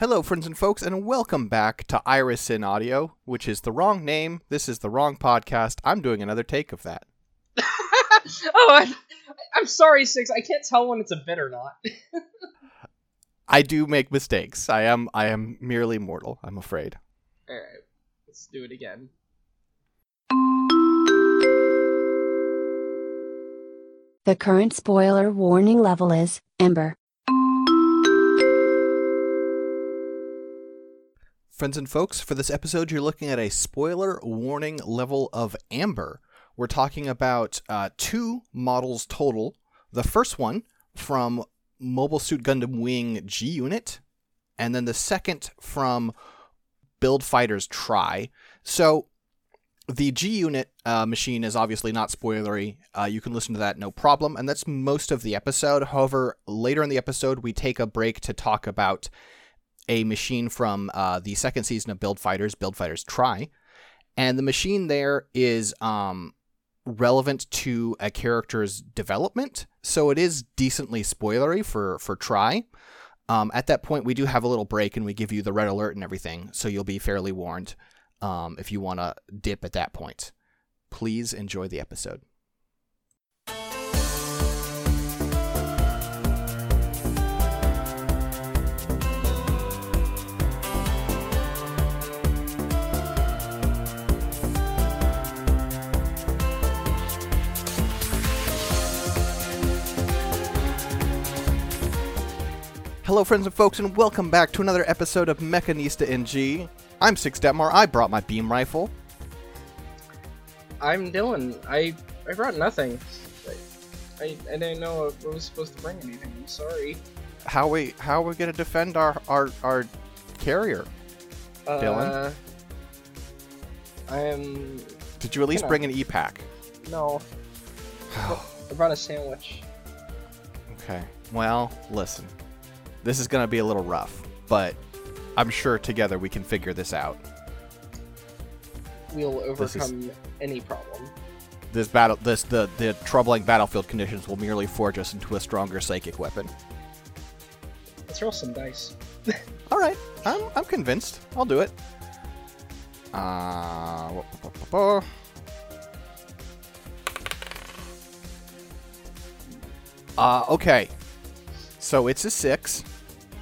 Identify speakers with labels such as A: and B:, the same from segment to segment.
A: Hello, friends and folks, and welcome back to Iris in Audio, which is the wrong name. This is the wrong podcast. I'm doing another take of that.
B: oh, I, I'm sorry, Six. I can't tell when it's a bit or not.
A: I do make mistakes. I am I am merely mortal, I'm afraid.
B: Alright, let's do it again.
C: The current spoiler warning level is Ember.
A: Friends and folks, for this episode, you're looking at a spoiler warning level of Amber. We're talking about uh, two models total. The first one from Mobile Suit Gundam Wing G Unit, and then the second from Build Fighters Try. So the G Unit uh, machine is obviously not spoilery. Uh, you can listen to that no problem, and that's most of the episode. However, later in the episode, we take a break to talk about a machine from uh, the second season of Build Fighters, Build Fighters Try, and the machine there is um, relevant to a character's development, so it is decently spoilery for for Try. Um, at that point, we do have a little break and we give you the red alert and everything, so you'll be fairly warned um, if you want to dip at that point. Please enjoy the episode. Hello, friends and folks, and welcome back to another episode of Mechanista NG. I'm Six Detmar. I brought my beam rifle.
B: I'm Dylan. I I brought nothing. I, I, didn't know I was supposed to bring anything. I'm sorry.
A: How we how are we gonna defend our our, our carrier?
B: Uh,
A: Dylan?
B: I am.
A: Did you at least bring an E E-pack?
B: No. I brought a sandwich.
A: okay. Well, listen. This is gonna be a little rough, but I'm sure together we can figure this out.
B: We'll
A: This is-
B: overcome any problem.
A: This battle, this the the troubling battlefield conditions will merely forge us into a stronger psychic weapon.
B: Let's roll some dice.
A: All right, I'm I'm convinced. I'll do it. Uh, uh okay. So it's a six,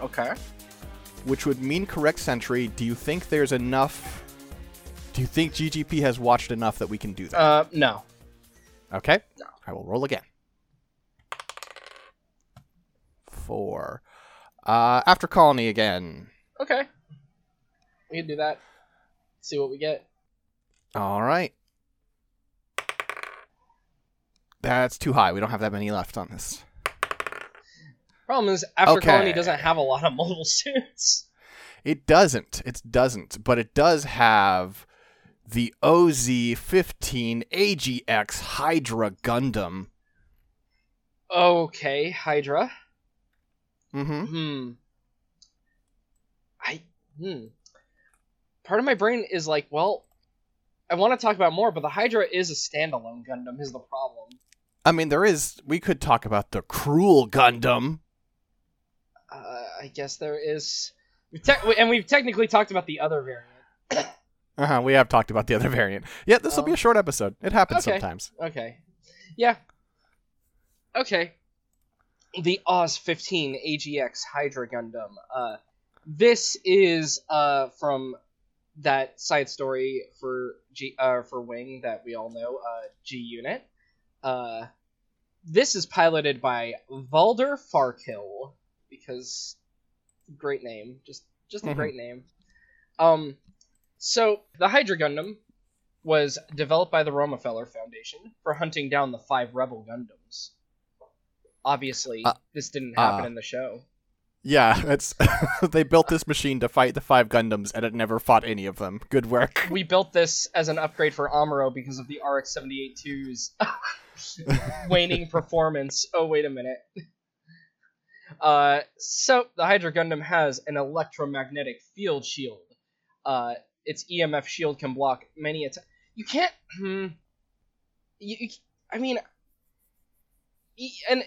B: Okay.
A: which would mean Correct Century. Do you think there's enough? Do you think GGP has watched enough that we can do that?
B: Uh, no.
A: Okay.
B: No.
A: I will roll again. Four. Uh, after colony again.
B: Okay. We can do that. See what we get.
A: All right. That's too high. We don't have that many left on this.
B: Problem is, After
A: Okay.
B: Colony doesn't have a lot of mobile suits.
A: It doesn't. It doesn't. But it does have the OZ-15 AGX Hydra Gundam.
B: Okay, Hydra.
A: Mm-hmm.
B: Hmm. I hmm. Part of my brain is like, well, I want to talk about more, but the Hydra is a standalone Gundam. Is the problem?
A: I mean, there is. We could talk about the Cruel Gundam.
B: Uh, I guess there is. Te- and we've technically talked about the other variant.
A: Uh-huh, we have talked about the other variant. Yeah, this will be
B: Um,
A: a short episode. It happens
B: okay.
A: sometimes.
B: Okay. Yeah. Okay. The Oz 15 AGX Hydra Gundam. Uh, this is uh from that side story for G uh for Wing that we all know, uh G Unit. Uh, this is piloted by Valder Farkill because great name, just just a
A: Mhm.
B: great name. Um, so the Hydra Gundam was developed by the Romefeller Foundation for hunting down the five rebel Gundams. Obviously,
A: Uh,
B: this didn't happen
A: uh.
B: in the show.
A: Yeah, it's they built this machine to fight the five Gundams, and it never fought any of them. Good work.
B: We built this as an upgrade for Amuro because of the RX 78-2's waning performance. Oh, wait a minute. Uh, so the Hydra Gundam has an electromagnetic field shield. Uh, its EMF shield can block many attacks. You can't. Hmm. You, you, I mean, and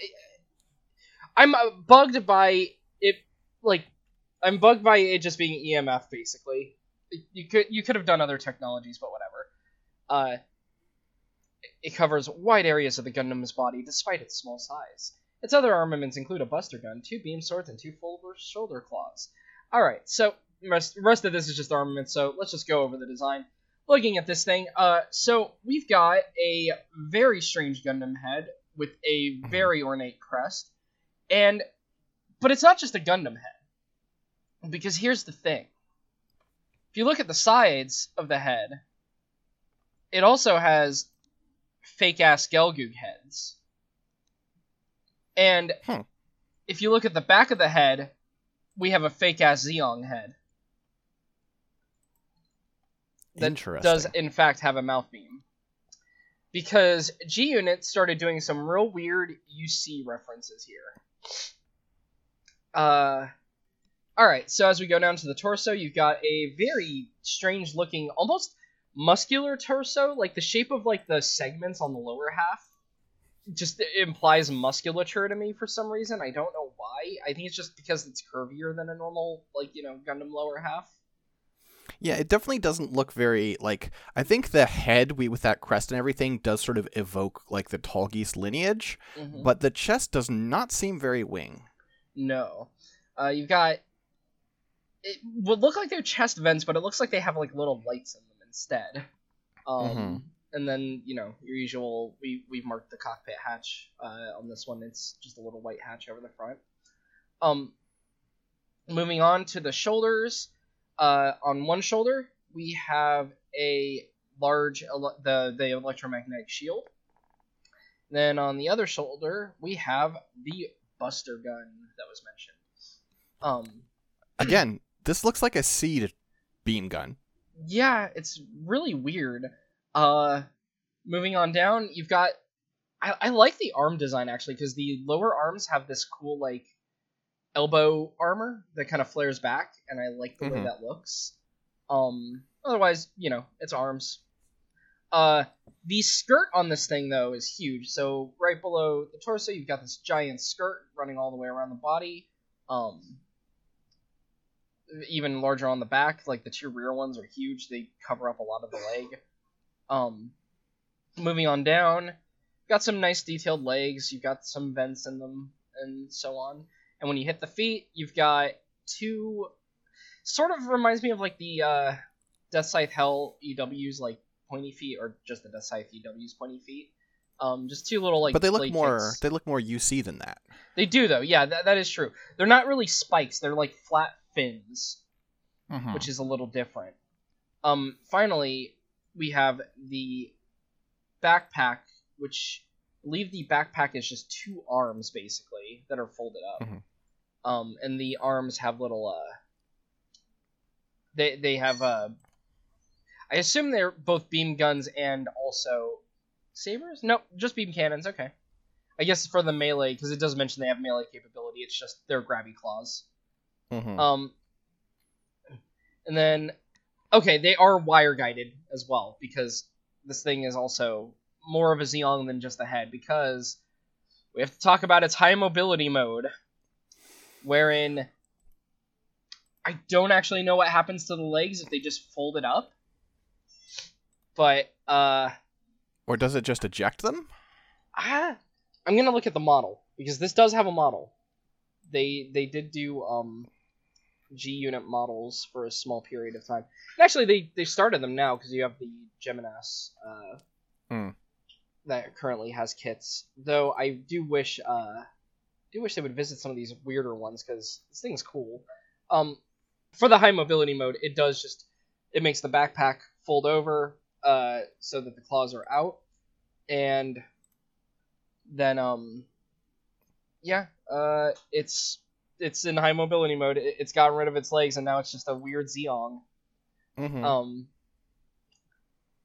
B: I'm uh, bugged by it. Like, I'm bugged by it just being EMF basically. You could you could have done other technologies, but whatever. Uh, it covers wide areas of the Gundam's body despite its small size. Its other armaments include a Buster gun, two beam swords, and two full shoulder claws. All right, so rest rest of this is just armament. So let's just go over the design. Looking at this thing, uh, so we've got a very strange Gundam head with a very ornate crest, and but it's not just a Gundam head, because here's the thing. If you look at the sides of the head, it also has fake ass Gelgoog heads. And
A: Hmm.
B: if you look at the back of the head, we have a fake ass Zeong head that
A: Interesting.
B: does in fact have a mouth beam. Because G Unit started doing some real weird UC references here. Uh Alright, so as we go down to the torso, you've got a very strange looking, almost muscular torso, like the shape of like the segments on the lower half just implies musculature to me for some reason. I don't know why. I think it's just because it's curvier than a normal, like, you know, Gundam lower half.
A: Yeah, it definitely doesn't look very like. I think the head we with that crest and everything does sort of evoke like the Tallgeese lineage,
B: Mhm.
A: but the chest does not seem very wing.
B: No. Uh, you've got. It would look like they're chest vents, but it looks like they have like little lights in them instead. Um,
A: Mhm.
B: And then you know your usual. We we've marked the cockpit hatch uh, on this one. It's just a little white hatch over the front. Um. Moving on to the shoulders. Uh, on one shoulder we have a large ele- the the electromagnetic shield. Then on the other shoulder we have the Buster gun that was mentioned. Um,
A: Again, this looks like a seed beam gun.
B: yeah, it's really weird. Uh, moving on down, you've got. I, I like the arm design actually because the lower arms have this cool like elbow armor that kind of flares back, and I like the way
A: Mhm.
B: that looks. Um, otherwise, you know, it's arms. Uh, the skirt on this thing though is huge. So right below the torso, you've got this giant skirt running all the way around the body. Um, even larger on the back. Like the two rear ones are huge. They cover up a lot of the leg. Um, moving on down, got some nice detailed legs. You've got some vents in them and so on. And when you hit the feet, you've got two. Sort of reminds me of like the uh, Death Scythe Hell EW's like pointy feet, or just the Death Scythe EW's pointy feet. Um, just two little like.
A: but they look more
B: kicks.
A: they look more UC than that.
B: They do though. Yeah, that, that is true. They're not really spikes. They're like flat fins
A: Hmm.
B: which is a little different. Um, finally, we have the backpack, which I believe the backpack is just two arms basically that are folded up.
A: Mhm.
B: Um, and the arms have little uh, they they have uh, I assume they're both beam guns and also sabers. No, just beam cannons. Okay. I guess for the melee, because it does mention they have melee capability. It's just their grabby claws.
A: Mhm.
B: Um, and then, okay, they are wire guided as well because this thing is also more of a Zeong than just a head because we have to talk about its high mobility mode, wherein I don't actually know what happens to the legs if they just fold it up, but uh,
A: or does it just eject them?
B: I, I'm gonna look at the model because this does have a model. They they did do um G unit models for a small period of time. And actually, they they started them now because you have the Geminas uh,
A: Hmm.
B: that currently has kits. Though I do wish uh do wish they would visit some of these weirder ones because this thing's cool. Um, for the high mobility mode, it does just it makes the backpack fold over uh so that the claws are out and then um yeah uh it's it's in high mobility mode it, it's gotten rid of its legs and now it's just a weird Zeong.
A: Mhm.
B: um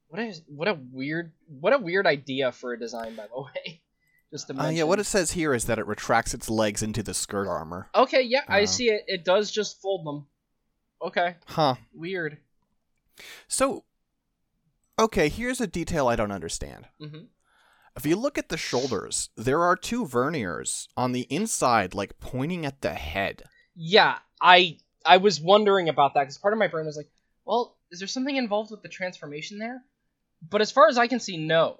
B: what is what a weird what a weird idea for a design by the way just to
A: Uh,
B: mention
A: yeah, what it says here is that it retracts its legs into the skirt armor.
B: okay yeah i
A: Uh.
B: see it it does just fold them okay
A: Huh.
B: weird
A: So, okay, here's a detail I don't understand.
B: hmm
A: If you look at the shoulders, there are two verniers on the inside, like pointing at the head.
B: yeah i I was wondering about that because part of my brain was like, well, is there something involved with the transformation there? But as far as I can see, no.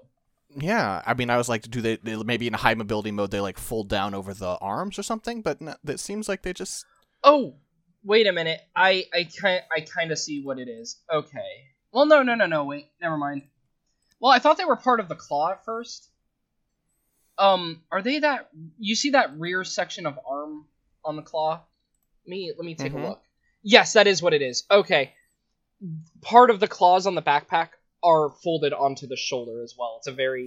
A: Yeah, I mean, I was like, do they, they maybe in high mobility mode they like fold down over the arms or something? But no, it seems like they just
B: Oh, wait a minute. I I kind I kind of see what it is. Okay. Well, no, no, no, no. Wait, never mind. Well, I thought they were part of the claw at first. Um, are they that? You see that rear section of arm on the claw? Let me let me take
A: Mhm.
B: a look. Yes, that is what it is. Okay. Part of the claws on the backpack are folded onto the shoulder as well. It's a very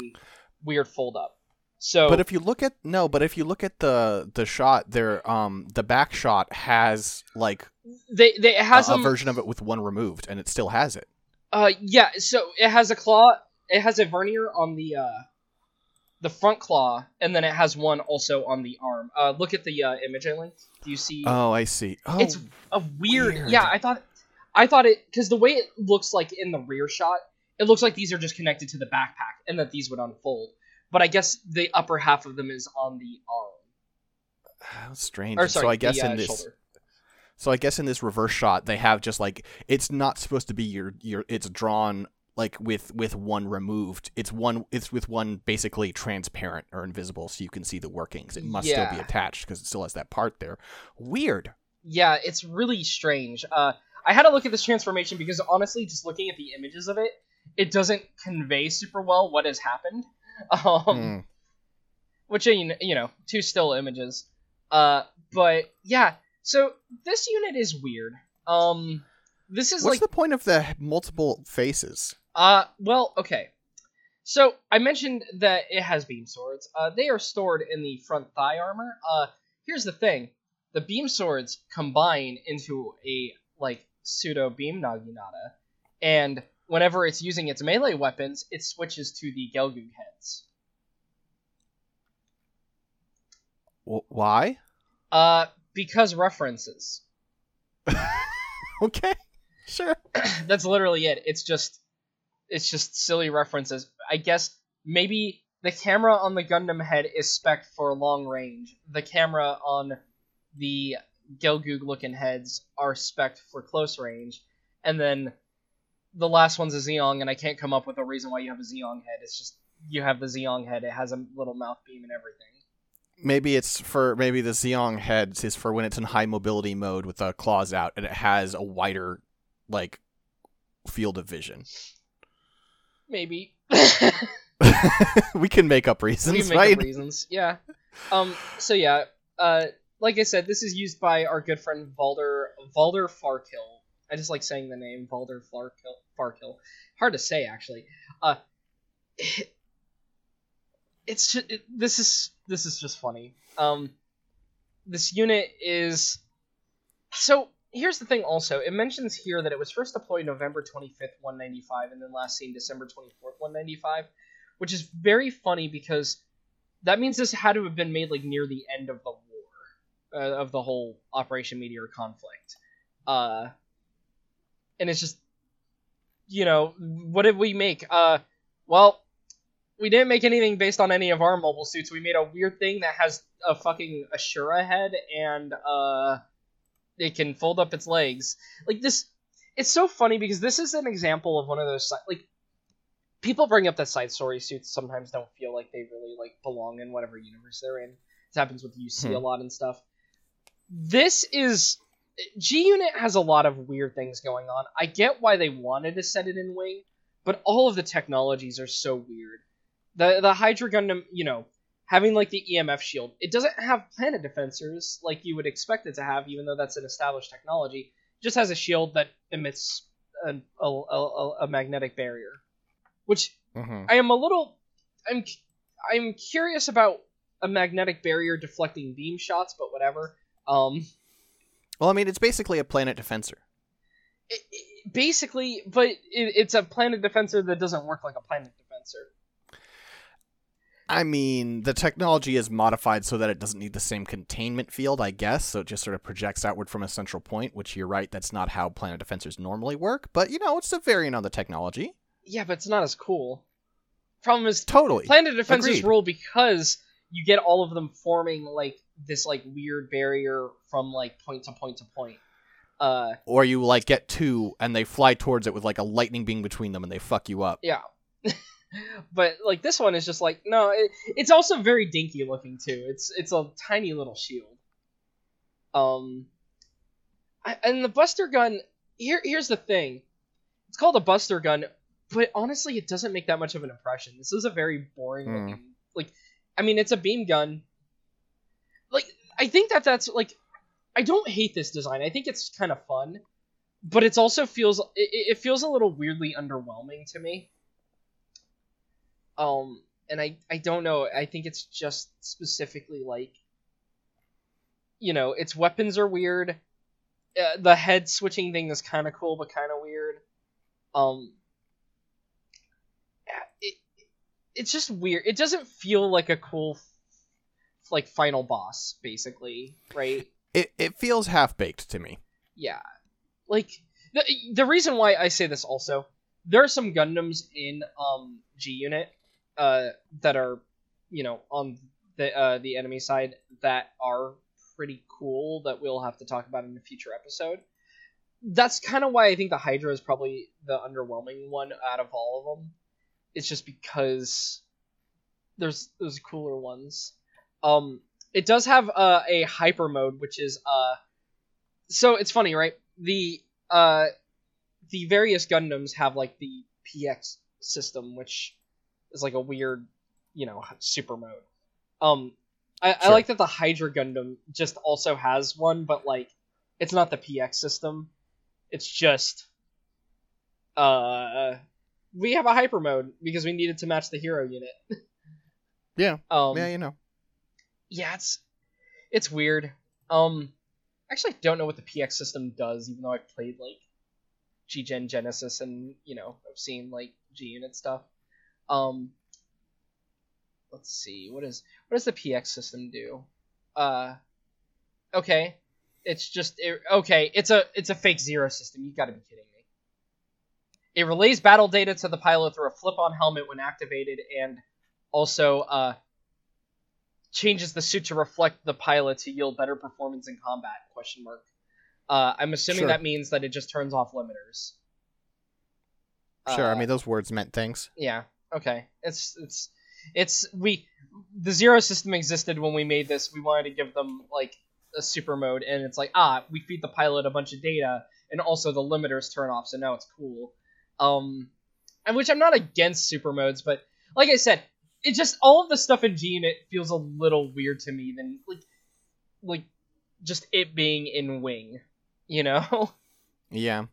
B: weird fold up. So,
A: But if you look at no, but if you look at the the shot, there, um, the back shot has like
B: they they it has
A: a, a version of it with one removed, and it still has it.
B: Uh, yeah. So it has a claw. It has a vernier on the uh, the front claw, and then it has one also on the arm. Uh, look at the uh, image I linked. Do you see?
A: Oh, I see. Oh,
B: it's a weird,
A: weird.
B: Yeah, I thought, I thought it because the way it looks like in the rear shot, it looks like these are just connected to the backpack, and that these would unfold. But I guess the upper half of them is on the arm,
A: how strange.
B: or sorry,
A: so I guess
B: the, uh,
A: in this,
B: shoulder.
A: so I guess in this reverse shot, they have just like it's not supposed to be your your. It's drawn like with with one removed. It's one. It's with one basically transparent or invisible, so you can see the workings. It must still be attached because it still has that part there. Weird.
B: Yeah, it's really strange. Uh, I had to look at this transformation because honestly, just looking at the images of it, it doesn't convey super well what has happened. Um,
A: Hmm.
B: which you know, two still images. Uh, but yeah, so this unit is weird. Um, this is
A: What's
B: like
A: the point of the multiple faces?
B: Uh, well, okay. So I mentioned that it has beam swords. Uh, they are stored in the front thigh armor. Uh, here's the thing: the beam swords combine into a like pseudo beam naginata, and whenever it's using its melee weapons, it switches to the Gelgoog heads.
A: Why?
B: Uh, because references.
A: Okay, sure.
B: That's literally it. It's just it's just silly references. I guess maybe the camera on the Gundam head is spec for long range. The camera on the Gelgoog looking heads are spec for close range. And then the last one's a Zeong, and I can't come up with a reason why you have a Zeong head. It's just you have the Zeong head. It has a little mouth beam and everything.
A: Maybe it's for maybe the Zeong heads is for when it's in high mobility mode with the claws out and it has a wider like field of vision.
B: Maybe.
A: we can make up
B: we
A: reasons,
B: make
A: right?
B: up reasons. Yeah. Um. So yeah. Uh. Like I said, this is used by our good friend Valder Valder Farkill. I just like saying the name Valder Farkill. Farkill. Hard to say actually. Uh. It's just, it, this is this is just funny. Um. This unit is. So here's the thing. Also, it mentions here that it was first deployed November 25th, 195, and then last seen December 24th, 195 which is very funny because that means this had to have been made like near the end of the war uh, of the whole Operation Meteor conflict. Uh, and it's just, you know, what did we make? Uh, well, we didn't make anything based on any of our mobile suits. We made a weird thing that has a fucking Ashura head and uh, it can fold up its legs. Like this, it's so funny because this is an example of one of those like people bring up that side story suits sometimes don't feel like they really like belong in whatever universe they're in. This happens with UC
A: Hmm.
B: a lot and stuff. This is G Unit has a lot of weird things going on. I get why they wanted to set it in Wing, but all of the technologies are so weird. The the Hydra Gundam, you know, having like the EMF shield, it doesn't have planet defensors like you would expect it to have, even though that's an established technology. It just has a shield that emits a, a, a, a magnetic barrier, which
A: Mhm.
B: I am a little I'm I'm curious about a magnetic barrier deflecting beam shots, but whatever. Um
A: Well, I mean, it's basically a planet defensor.
B: it, it- basically, but it, it's a planet defensor that doesn't work like a planet defensor.
A: I mean, the technology is modified so that it doesn't need the same containment field, I guess. So it just sort of projects outward from a central point, which you're right, that's not how planet defensors normally work. But, you know, it's a variant on the technology.
B: Yeah, but it's not as cool. Problem is,
A: Totally.
B: planet defensors
A: Agreed.
B: rule because you get all of them forming like this like weird barrier from like point to point to point. Uh,
A: Or you like get two and they fly towards it with like a lightning beam between them and they fuck you up.
B: yeah. but like this one is just like no, it, it's also very dinky looking too. It's it's a tiny little shield. Um, I, and the Buster gun here here's the thing, it's called a Buster gun, but honestly, it doesn't make that much of an impression. This is a very boring
A: Hmm.
B: looking like. I mean, it's a beam gun. Like I think that that's like, I don't hate this design. I think it's kind of fun, but it's also feels it, it feels a little weirdly underwhelming to me. Um, and I I don't know. I think it's just specifically like, you know, its weapons are weird. Uh, the head switching thing is kind of cool, but kind of weird. Um, it it's just weird. It doesn't feel like a cool, like final boss, basically, right?
A: It it feels half baked to me.
B: yeah like the, the reason why i say this also there are some gundams in um g unit uh that are you know on the uh the enemy side that are pretty cool that we'll have to talk about in a future episode. That's kind of why i think the hydra is probably the underwhelming one out of all of them it's just because there's there's cooler ones. Um it does have uh, a hyper mode which is uh so it's funny, right? The uh the various Gundams have like the PX system, which is like a weird, you know, super mode. Um I, I like that the Hydra Gundam just also has one, but like it's not the PX system. It's just uh we have a hyper mode because we needed to match the hero unit.
A: Yeah.
B: Um
A: yeah, you know.
B: yeah, it's it's weird. Um, actually, I don't know what the PX system does, even though I've played like G Gen Genesis and you know I've seen like G Unit stuff. Um, let's see what is what does the PX system do? Uh, okay, it's just it, okay. It's a it's a fake zero system. You got to be kidding me. It relays battle data to the pilot through a flip-on helmet when activated, and also uh, changes the suit to reflect the pilot to yield better performance in combat question mark uh, i'm assuming
A: Sure.
B: that means that it just turns off limiters
A: Sure, I
B: Uh,
A: mean those words meant things.
B: yeah okay it's it's it's we the zero system existed when we made this we wanted to give them like a super mode and it's like ah we feed the pilot a bunch of data and also the limiters turn off so now it's cool um and which i'm not against super modes but like i said it just all of the stuff in G Unit feels a little weird to me than like like just it being in Wing, you know?
A: Yeah.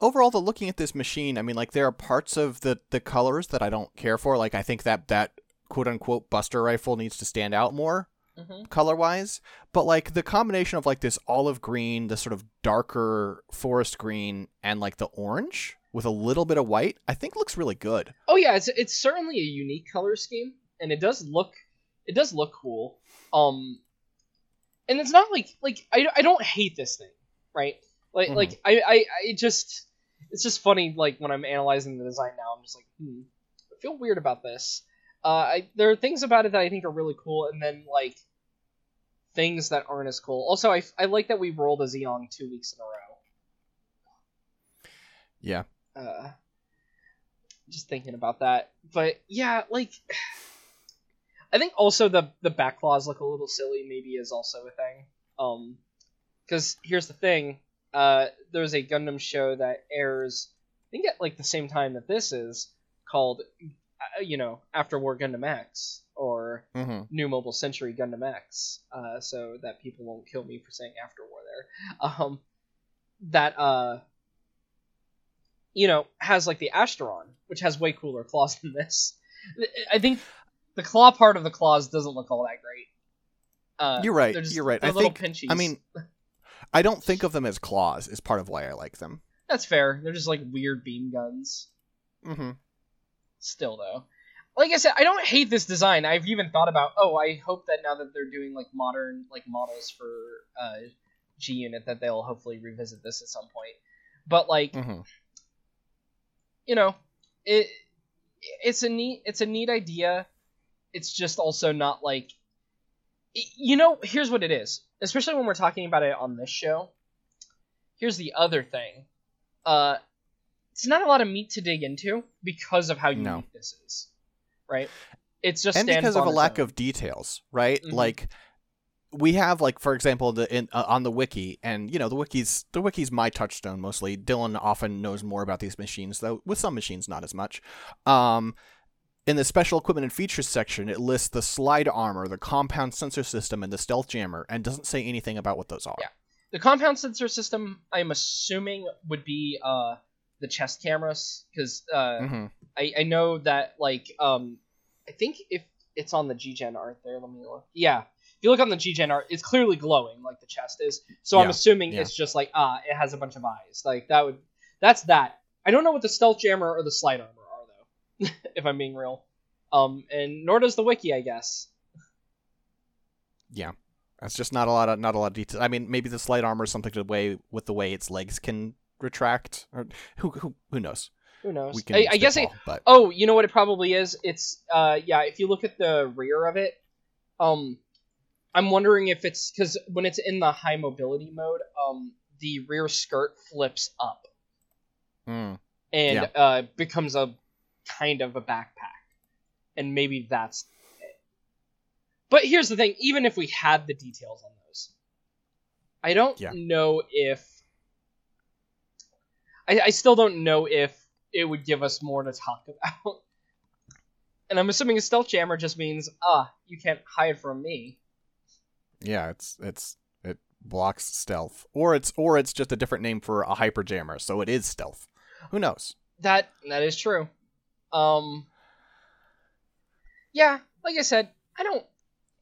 A: Overall, though, looking at this machine, I mean, like there are parts of the the colors that I don't care for. Like I think that that quote unquote Buster rifle needs to stand out more
B: mm-hmm.
A: color wise. But like the combination of like this olive green, the sort of darker forest green, and like the orange with a little bit of white, I think looks really good.
B: Oh yeah, it's it's certainly a unique color scheme, and it does look it does look cool. Um, and it's not like like I, I don't hate this thing, right? Like
A: Mhm.
B: like I, I I just it's just funny like when I'm analyzing the design now, I'm just like hmm, I feel weird about this. Uh, I there are things about it that I think are really cool, and then like things that aren't as cool. Also, I, I like that we rolled a Zeong two weeks in a row.
A: Yeah.
B: uh, just thinking about that. But yeah, like I think also the the back claws look a little silly. Maybe is also a thing. Um, because here's the thing. Uh, there's a Gundam show that airs. I think at like the same time that this is called, uh, you know, After War Gundam X or
A: Mm-hmm.
B: New Mobile Century Gundam X, uh, so that people won't kill me for saying After War there. Um, that uh, you know, has like the Ashtaron, which has way cooler claws than this. I think the claw part of the claws doesn't look all that great. Uh,
A: You're right.
B: just-
A: You're right. I think.
B: pinchies.
A: I mean, I don't think of them as claws. Is part of why I like them.
B: that's fair. They're just like weird beam guns.
A: Mm-hmm.
B: Still though, like I said, I don't hate this design. I've even thought about, oh, I hope that now that they're doing like modern like models for uh, G Unit, that they'll hopefully revisit this at some point. But like,
A: Mm-hmm.
B: you know, it it's a neat it's a neat idea. It's just also not like you know, here's what it is. Especially when we're talking about it on this show. here's the other thing. Uh, it's not a lot of meat to dig into because of how unique
A: No.
B: this is, right? It's just
A: and because of a lack
B: own.
A: of details, right?
B: Mhm.
A: Like we have like for example the in, uh, on the wiki and you know the wiki's the wiki's my touchstone mostly dylan often knows more about these machines though with some machines not as much um in the special equipment and features section it lists the slide armor the compound sensor system and the stealth jammer and doesn't say anything about what those are
B: Yeah. the compound sensor system. I'm assuming would be uh the chest cameras because uh,
A: hmm
B: I, I know that like um I think if it's on the G-Gen art there, let me look. Yeah. If you look on the G-Gen art, it's clearly glowing like the chest is. So I'm assuming
A: yeah.
B: it's just like ah, it has a bunch of eyes. Like that would that's that. I don't know what the stealth jammer or the slide armor if I'm being real. Um and nor does the wiki, I guess.
A: yeah that's just not a lot of not a lot of detail i mean maybe the slide armor is something to the way with the way its legs can retract or who who, who knows
B: Who knows? I, I guess it,
A: but
B: Oh, you know what it probably is? It's uh yeah, if you look at the rear of it, um I'm wondering if it's cuz when it's in the high mobility mode, um the rear skirt flips up
A: Mm.
B: and
A: Yeah.
B: uh becomes a kind of a backpack. And maybe that's it. But here's the thing, even if we had the details on those, I don't
A: Yeah.
B: know if I, I still don't know if it would give us more to talk about. And I'm assuming a stealth jammer just means, ah, you can't hide from me.
A: Yeah, it's it's it blocks stealth, or it's or it's just a different name for a hyper jammer, so it is stealth. Who knows?
B: That that is true. Um Yeah, like I said, I don't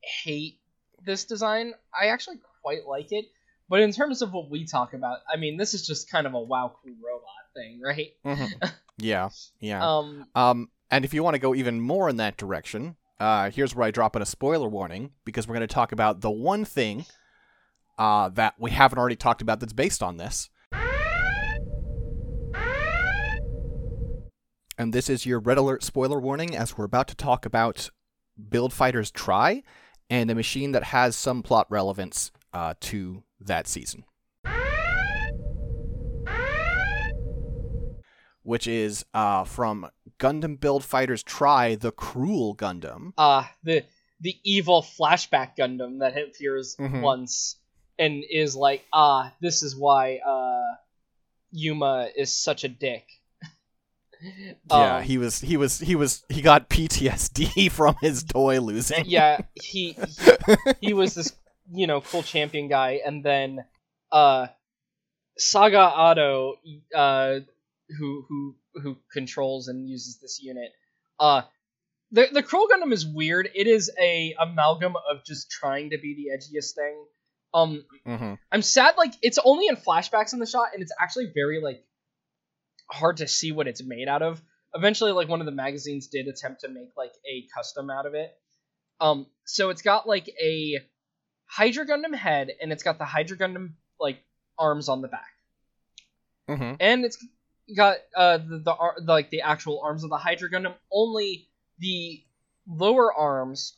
B: hate this design. I actually quite like it. But in terms of what we talk about, I mean, this is just kind of a wow cool robot thing, right?
A: yeah, yeah.
B: Um
A: Um, and if you want to go even more in that direction, uh, here's where I drop in a spoiler warning because we're going to talk about the one thing uh, that we haven't already talked about that's based on this. And this is your red alert spoiler warning as we're about to talk about Build Fighters Try and a machine that has some plot relevance uh, to that season. Which is uh, from Gundam Build Fighters Try the Cruel Gundam.
B: uh the the evil flashback Gundam that appears
A: Mhm.
B: once and is like, ah, this is why uh Yuma is such a dick.
A: Yeah,
B: Um,
A: he was he was he was he got PTSD from his toy losing.
B: yeah, he, he he was this you know cool champion guy, and then uh, Saga Otto, uh, who who who controls and uses this unit, uh. The, the Cruel Gundam is weird. It is a amalgam of just trying to be the edgiest thing. Um,
A: hmm
B: I'm sad like it's only in flashbacks in the shot, and it's actually very like hard to see what it's made out of. Eventually, like one of the magazines did attempt to make like a custom out of it. Um, so it's got like a Hydra Gundam head, and it's got the Hydra Gundam like arms on the back,
A: hmm
B: and it's got uh the, the, the like the actual arms of the Hydra Gundam. Only the lower arms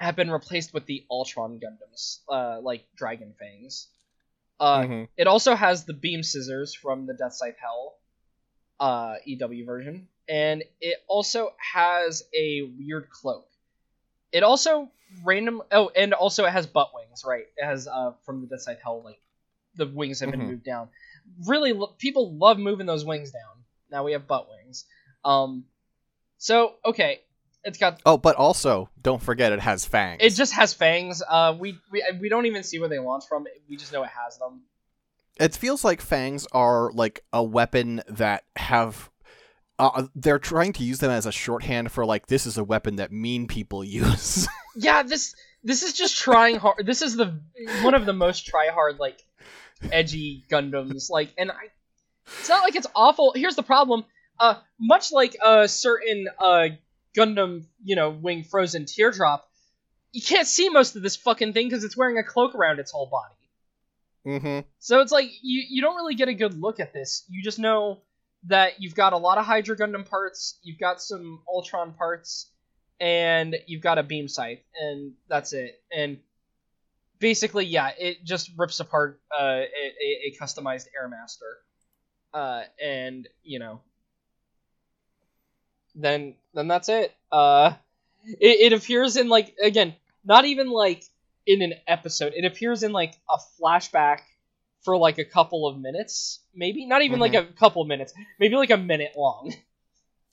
B: have been replaced with the Altron Gundams, uh, like Dragon Fangs. Uh,
A: Mhm.
B: It also has the beam scissors from the Death Scythe Hell uh, EW version, and it also has a weird cloak. It also random oh, and also it has butt wings, right? It has uh from the Death Scythe Hell, like the wings have been
A: Mhm.
B: moved down. Really, lo- people love moving those wings down. Now we have butt wings. Um, so okay, it's got
A: Oh, but also don't forget it has fangs.
B: it just has fangs. Uh, we we we don't even see where they launch from. We just know it has them.
A: It feels like fangs are like a weapon that have uh, they're trying to use them as a shorthand for like this is a weapon that mean people use.
B: Yeah, this this is just trying hard. This is the one of the most try hard like edgy Gundams. Like, and I, it's not like it's awful. Here's the problem. Uh, much like a certain uh Gundam, you know, wing frozen teardrop, you can't see most of this fucking thing because it's wearing a cloak around its whole body.
A: Mm-hmm.
B: So it's like you you don't really get a good look at this. You just know that you've got a lot of Hydra Gundam parts, you've got some Altron parts, and you've got a beam scythe, and that's it. And basically, yeah, it just rips apart uh, a, a, customized Airmaster, uh, and you know, then then that's it. Uh, it, it appears in like again, not even like in an episode. It appears in like a flashback for like a couple of minutes, maybe not even like a couple of minutes, maybe like a minute long.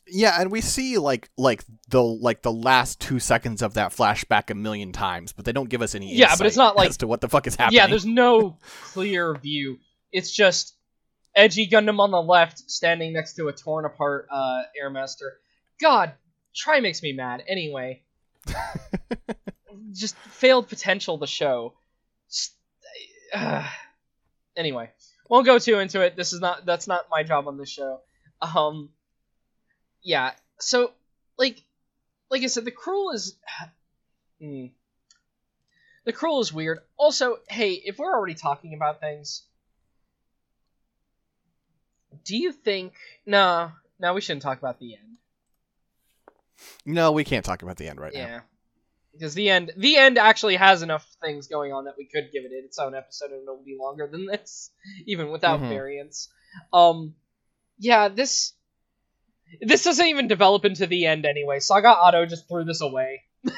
A: Yeah, and we see like like the like the last two seconds of that flashback a million times, but they don't give us any
B: Yeah, but it's not like-
A: as to what the fuck is happening.
B: Yeah, there's no clear view. It's just edgy Gundam on the left standing next to a torn apart uh, Airmaster. God, try makes me mad. Anyway, just failed potential the show. Uh, anyway, won't go too into it. This is not that's not my job on this show. Um, yeah. So like, like I said, the cruel is. Hmm. The cruel is weird. Also, hey, if we're already talking about things, do you think? No, no, we shouldn't talk about the end.
A: no, we can't talk about the end right now.
B: Because the end, the end actually has enough things going on that we could give it its own episode, and it'll be longer than this, even without
A: Mhm.
B: variants. Um, yeah, this, this doesn't even develop into the end anyway. Saga Otto just threw this away.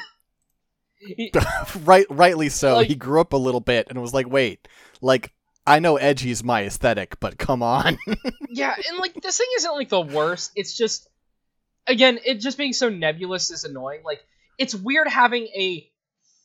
B: He-
A: right, rightly so.
B: Like-
A: he grew up a little bit and was like, "Wait, like I know edgy's my aesthetic, but come on."
B: yeah, and like this thing isn't like the worst. It's just again, it just being so nebulous is annoying. Like it's weird having a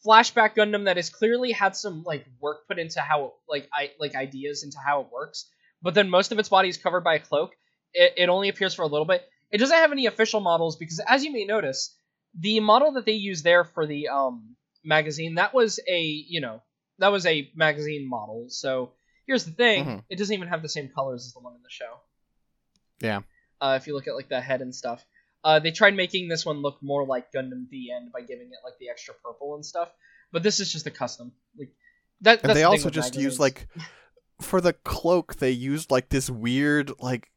B: flashback Gundam that has clearly had some like work put into how like I like ideas into how it works, but then most of its body is covered by a cloak. It, it only appears for a little bit. It doesn't have any official models because, as you may notice, the model that they use there for the um magazine that was a you know that was a magazine model. So here's the thing:
A: Mhm.
B: it doesn't even have the same colors as the one in the show.
A: Yeah.
B: Uh, if you look at like the head and stuff, uh, they tried making this one look more like Gundam the End by giving it like the extra purple and stuff. But this is just a custom. Like that.
A: and
B: that's
A: they
B: the
A: also just
B: magazines.
A: used like for the cloak, they used like this weird like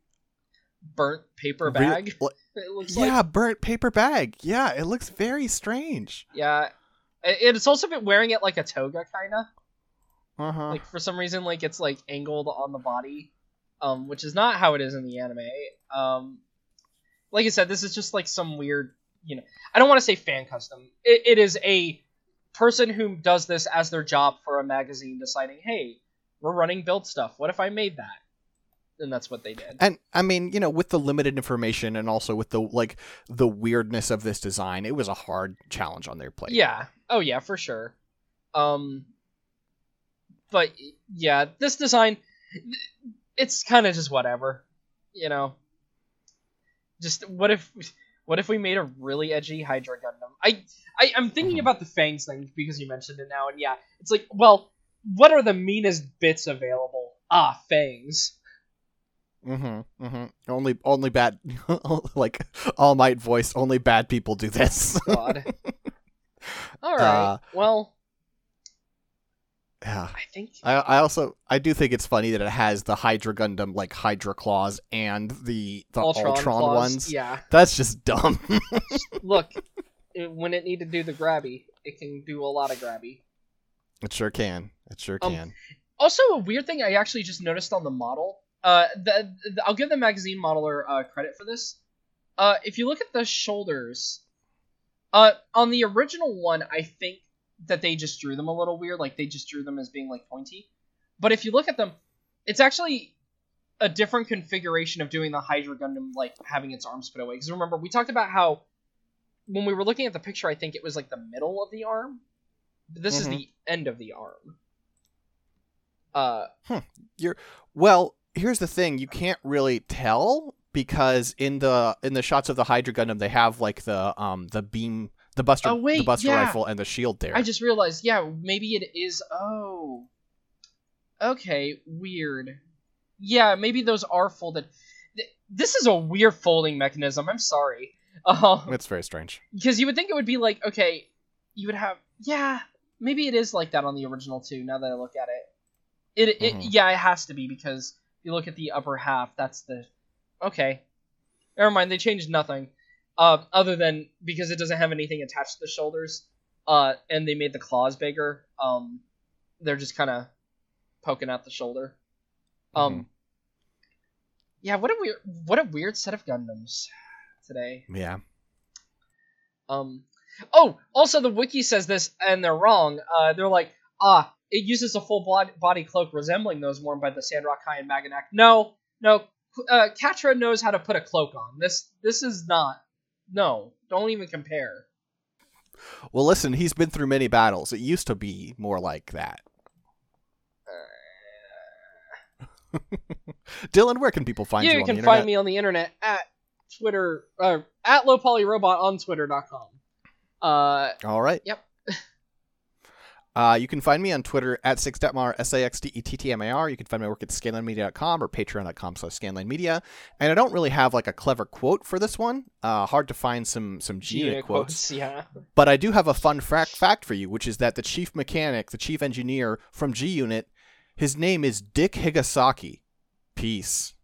B: burnt paper
A: real-
B: bag.
A: like-
B: it looks
A: yeah,
B: like
A: burnt paper bag. Yeah, it looks very strange.
B: yeah. It's also been wearing it like a toga, kind of.
A: Uh huh.
B: like for some reason like it's like angled on the body um which is not how it is in the anime um like i said this is just like some weird you know i don't want to say fan custom it, it is a person who does this as their job for a magazine deciding hey we're running build stuff what if i made that and that's what they did
A: And I mean, you know, with the limited information and also with the like the weirdness of this design, it was a hard challenge on their plate.
B: Yeah. Oh yeah, for sure. Um but yeah, this design it's kind of just whatever, you know. Just what if what if we made a really edgy Hydra Gundam? I, I I'm thinking
A: Mhm.
B: about the Fangs thing because you mentioned it now and yeah, it's like, well, what are the meanest bits available? Ah, Fangs.
A: Mm-hmm. Mm-hmm. Only, only bad, like All Might voice. Only bad people do this.
B: God. All right.
A: Uh,
B: well,
A: yeah.
B: I think
A: I, I also I do think it's funny that it has the Hydra Gundam like Hydra claws and the the Altron,
B: Altron,
A: ones.
B: Yeah.
A: That's just dumb.
B: look, it- when it need to do the grabby, it can do a lot of grabby.
A: it sure can. It sure
B: Um,
A: can.
B: Also, a weird thing I actually just noticed on the model. Uh, the, the I'll give the magazine modeler uh, credit for this. Uh, if you look at the shoulders, uh, on the original one, I think that they just drew them a little weird, like they just drew them as being like pointy. But if you look at them, it's actually a different configuration of doing the Hydra Gundam, like having its arms put away. Because remember, we talked about how when we were looking at the picture, I think it was like the middle of the arm. But this is
A: Mhm.
B: the end of the arm. Uh, you're
A: Well, here's the thing: you can't really tell because in the in the shots of the Hydra Gundam, they have like the um the beam, the Buster,
B: Oh, wait,
A: the Buster
B: yeah.
A: rifle, and the shield there.
B: I just realized, yeah, maybe it is. Oh, okay, weird. Yeah, maybe those are folded. This is a weird folding mechanism. I'm sorry. Um,
A: It's very strange.
B: because you would think it would be like, okay, you would have, yeah, maybe it is like that on the original too. Now that I look at it, it, it
A: Mhm.
B: yeah, it has to be because if you look at the upper half, that's the, okay, never mind. They changed nothing, uh, other than because it doesn't have anything attached to the shoulders, uh, and they made the claws bigger. Um, they're just kind of poking out the shoulder. Um,
A: Mhm.
B: yeah, what a weird, what a weird set of Gundams today.
A: Yeah.
B: Um, oh, also the wiki says this, and they're wrong. Uh, they're like, ah, it uses a full body cloak resembling those worn by the Sandrock High and Maganac. No, no, uh, Katra knows how to put a cloak on. This, this is not. No, don't even compare.
A: Well, listen, he's been through many battles. It used to be more like that. Dylan, where can people find you,
B: you
A: on
B: can
A: the
B: find me on the internet at Twitter, uh, at lowpolyrobot on twitter.com. Uh,
A: All right.
B: Yep.
A: Uh, you can find me on Twitter at saxdettmar, S-A-X-D-E-T-T-M-A-R. You can find my work at scanlinemedia.com or patreon.com slash scanlinemedia. And I don't really have like a clever quote for this one. Uh, hard to find some some G-Unit
B: G-Unit
A: quotes.
B: yeah.
A: But I do have a fun fact fact for you, which is that the chief mechanic, the chief engineer from G-Unit, his name is Dick Higasaki. Peace.